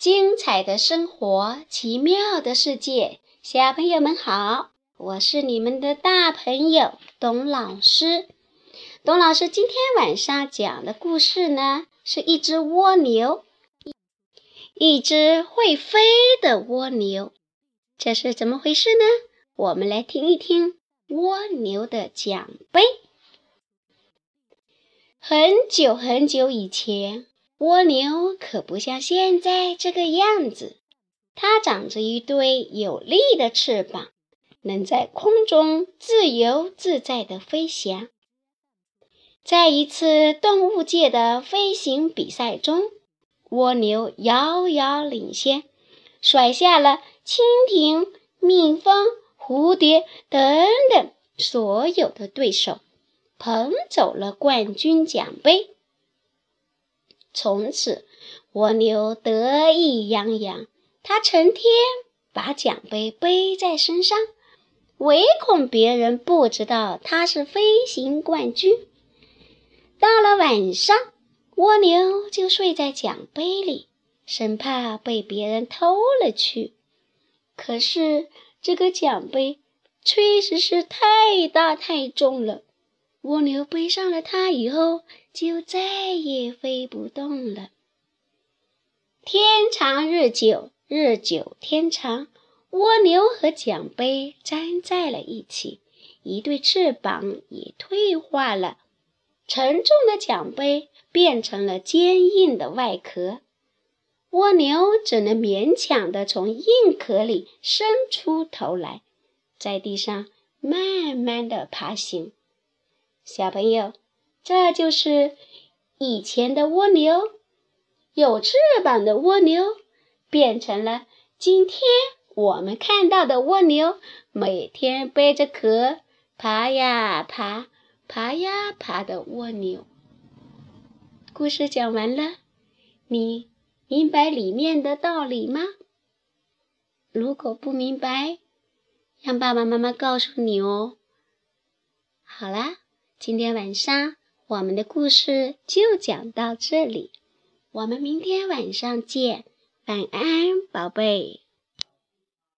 精彩的生活，奇妙的世界，小朋友们好，我是你们的大朋友董老师。董老师今天晚上讲的故事呢，是一只蜗牛，一只会飞的蜗牛。这是怎么回事呢？我们来听一听蜗牛的奖杯。很久很久以前。蜗牛可不像现在这个样子，它长着一对有力的翅膀，能在空中自由自在地飞翔。在一次动物界的飞行比赛中，蜗牛遥遥领先，甩下了蜻蜓、蜜蜂、蝴蝶等等所有的对手，捧走了冠军奖杯。从此，蜗牛得意洋洋，它成天把奖杯背在身上，唯恐别人不知道它是飞行冠军。到了晚上，蜗牛就睡在奖杯里，生怕被别人偷了去。可是，这个奖杯确实是太大太重了。蜗牛背上了它以后，就再也飞不动了。天长日久，日久天长，蜗牛和奖杯粘在了一起，一对翅膀也退化了，沉重的奖杯变成了坚硬的外壳，蜗牛只能勉强地从硬壳里伸出头来，在地上慢慢地爬行。小朋友，这就是以前的蜗牛，有翅膀的蜗牛，变成了今天我们看到的蜗牛，每天背着壳爬呀爬，爬呀爬的蜗牛。故事讲完了，你明白里面的道理吗？如果不明白，让爸爸妈妈告诉你哦。好啦。今天晚上我们的故事就讲到这里，我们明天晚上见，晚安，宝贝。